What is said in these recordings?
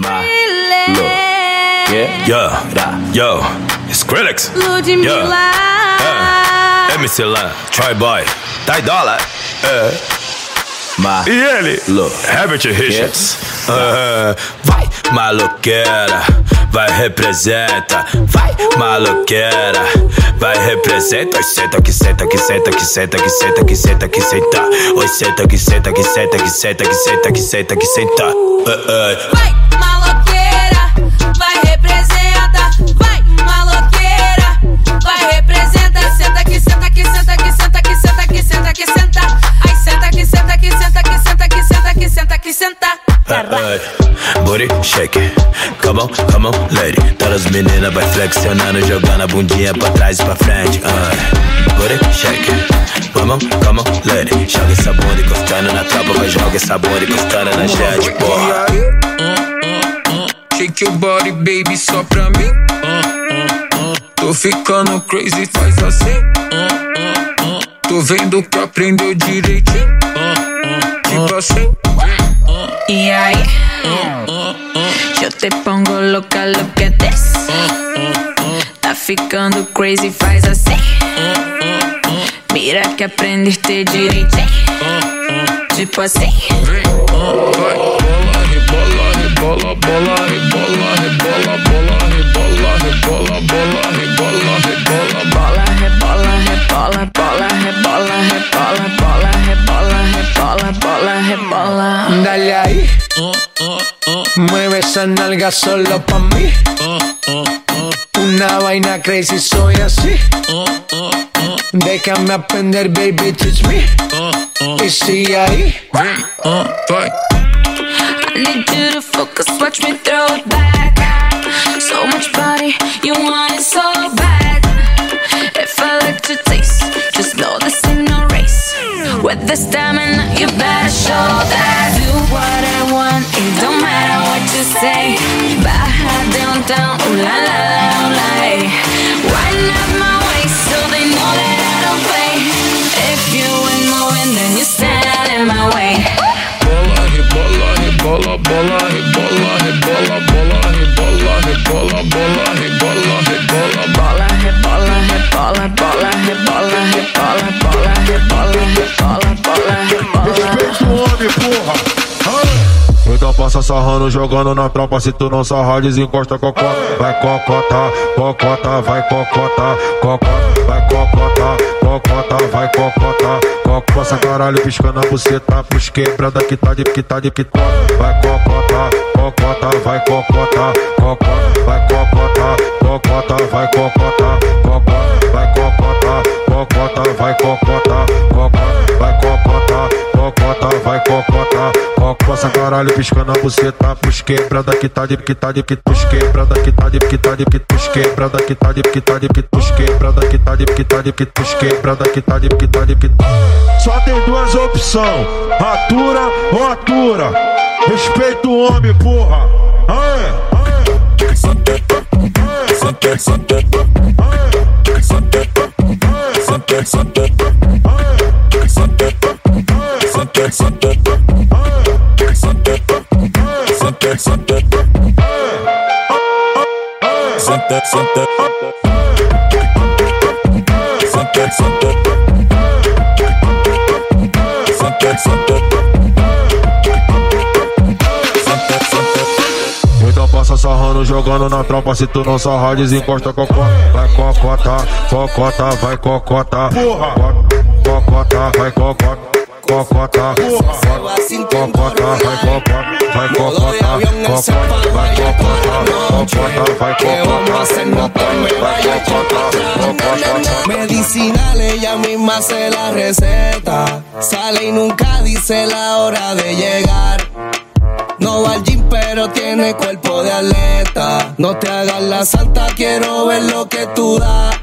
my look. Yeah, yo, yo, it's Skrillex. Ludmilla. Yeah. É, MC Lan, Troy Boy, Ty Dollar. É. Ma e ele, look, Herbert Richards. Ah, vai, maloqueira, vai, representa. Vai, maloqueira, vai, representa. Oi, senta que senta que senta que senta que senta que senta que senta. Oi, senta que senta que senta que senta que senta que senta que senta. Ah, ah. Vai, maloqueira, Ay, Booty shake, come on, come on, lady. Todas as meninas vai flexionando, jogando a bundinha pra trás e pra frente. Ay, Booty shake, come on, come on, lady. Joga essa bunda encostando na tropa, vai joga essa bunda encostando na gente, porra. Shake your body, baby, só pra mim. Tô ficando crazy, faz assim. Tô vendo que aprendeu direitinho. Tipo assim. E aí? Eu te pongo louca, look at this. Tá ficando crazy, faz assim. Mira que aprendeste direitinho. Tipo assim. Esa nalga solo pa' mí. Una vaina crazy, soy así. Déjame aprender, baby, teach me. Y sigue ahí. I need you to focus, watch me throw it back. So much body, you want it so bad. If I like to taste, just know this ain't no race. With the stamina, you better show that. down, ooh la la. Passa sarrando, jogando na tropa. Se tu não sarrar, desencosta cocota. Vai cocota, cocota, vai cocota, cocota, vai cocota, cocota, vai cocota. Coco passa caralho, piscando a buceta. Pros quebrada que tá de que tá de que tá. Vai cocota, cocota, vai cocota, cocota, vai cocota, cocota, vai cocota, cocota, vai cocota, cocota, vai cocota, cocota, vai cocota, cocota, vai cocota, coco caralho, piscando a buceta. Pros quebrada que tá de que tá de que pros quebrada que tá de que tá de que pros quebrada que tá de que tá de que pros quebrada que tá de que tá de que pros quebrada que tá de que tá de que Só tem duas opções, atura ou atura. Respeita o homem, porra. Sunday, Sunday, Sunday, Sunday. Sarrando, jogando na tropa. Se tu não sarrar, desencosta cocota. Vai cocota, cocota, vai cocota. Cocota, vai cocota. Cocota, cocota, vai cocota, vai cocota, cocota, vai cocota, cocota, vai cocota, vai cocota, Medicinal, ella misma se la receta. Sale y nunca dice la hora de llegar. No va al gym, pero tiene cuerpo de atleta. No te hagas la santa, quiero ver lo que tú das.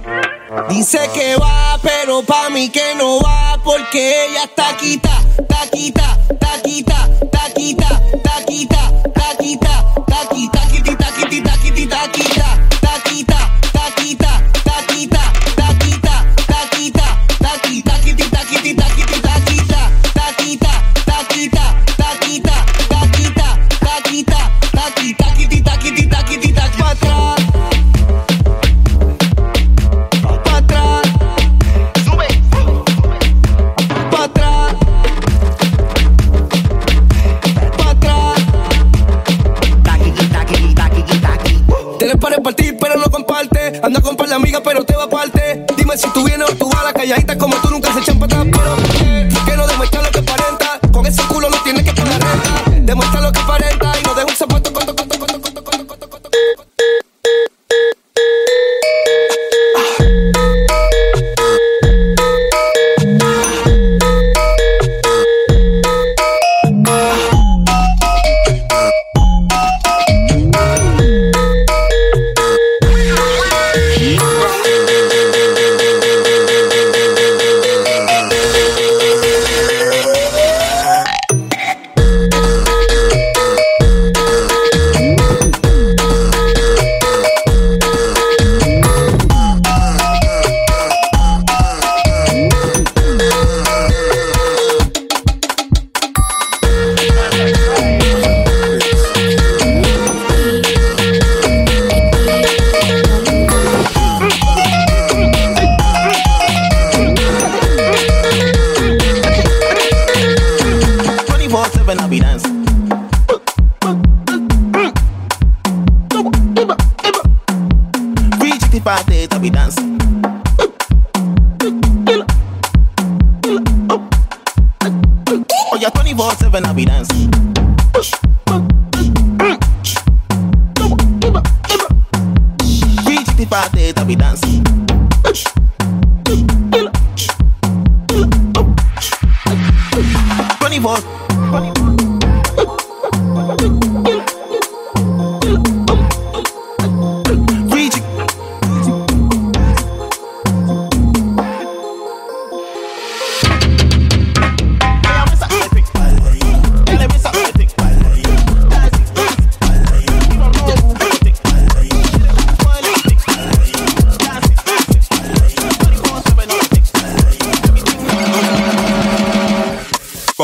Dice que va, pero pa' mí que no va, porque ella está quita, taquita, taquita, taquita, taquita, taquita, taquita, taquiti, Anda con par de amigas, pero te va aparte. Dime si tú vienes o tú vas a la calladita como tú nunca se echan para atrás. Pero 24-7 I be dancing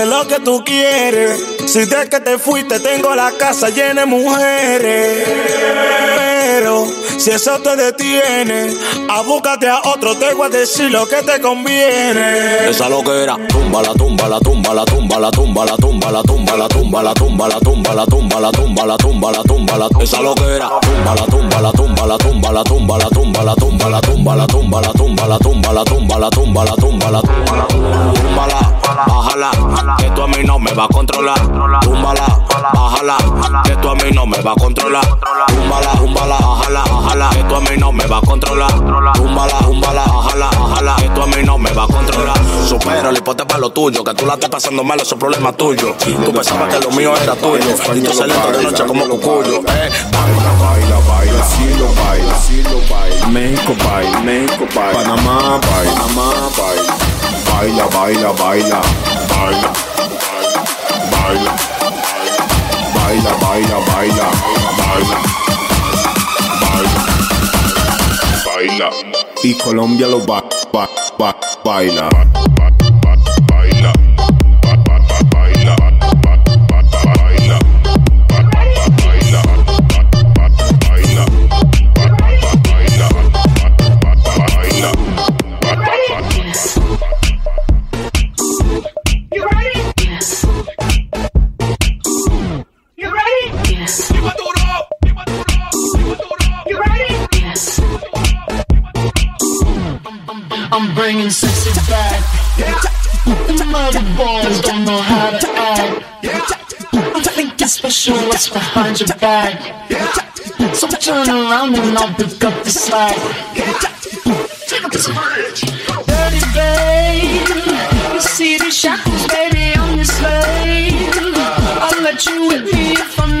Remix thing. tú quieres. Si de que te fuiste tengo la casa llena de mujeres. Pero si eso te detiene, abúcate a otro, te voy a decir lo que te conviene. Esa lo que era, tumba la tumba, la tumba, la tumba, la tumba, la tumba, la tumba, la tumba, la tumba, la tumba, la tumba, la tumba, la tumba, la tumba, la esa lo que era, tumba la tumba, la tumba, la tumba, la tumba, la tumba, la tumba, la tumba, la tumba, la tumba, la tumba, la tumba, la tumba, la tumba, la tumba, tumba, bájala, que tú a mí no me va a controlar. Túmbala, bájala, que tú a mí no me va a controlar. Túmbala, túmbala, bájala, bájala, que tú a mí no me va a controlar. Túmbala, túmbala, bájala, bájala, que tú a mí no me va a controlar. Supera, hipote para lo tuyo, que tú la estás pasando mal, eso es problema tuyo. Tú pensabas que lo mío era tuyo, y tú saliendo de noche como cucuyo. Eh. Baila, baila, baila, cielo baila, cielo baila. México baila, México baila. Panamá baila, Panamá baila baila, baila, baila, baila, baila, baila, baila, baila, baila, baila, baila, y Colombia lo ba, ba, ba, baila. Boys don't know how to act. I think it's special what's behind your back. So turn around and I'll pick up the slack. Dirty babe, you see the shackles, baby, I'm your slave. I'll let you with me if I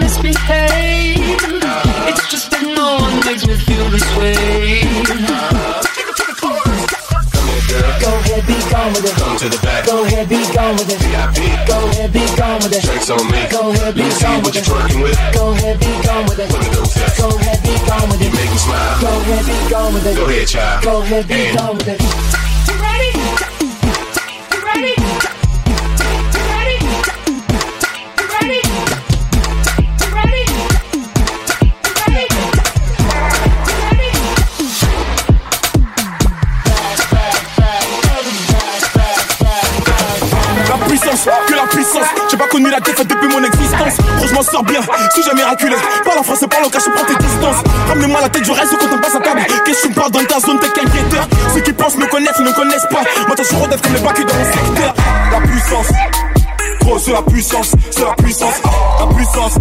with to the back. Go ahead, be gone with it. VIP. Go ahead, be gone with it. Drinks on me. Go ahead, be Let me see gone what with you're it. twerking with. Go ahead, be gone with it. Dope say? Go ahead, be gone with it. You make me smile. Go ahead, be gone with it. Go ahead, child. Go ahead, be gone with it. Sors bien, jamais miraculé. Parle en français, parle au prends tes distances. Ramenez-moi la tête, je reste quand on passe à table. Qu'est-ce que tu parles dans ta zone, t'es qu'un guetteur. Ceux qui pensent me connaissent, ne connaissent pas. Moi, t'as d'être comme les bacs dans mon secteur. La puissance, gros, c'est la puissance, c'est la puissance, la puissance.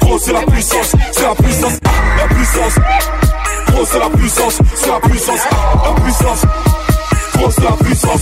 Gros, c'est la puissance, c'est la puissance, la puissance. Gros, c'est la puissance, c'est la puissance, la puissance. Gros, c'est la puissance.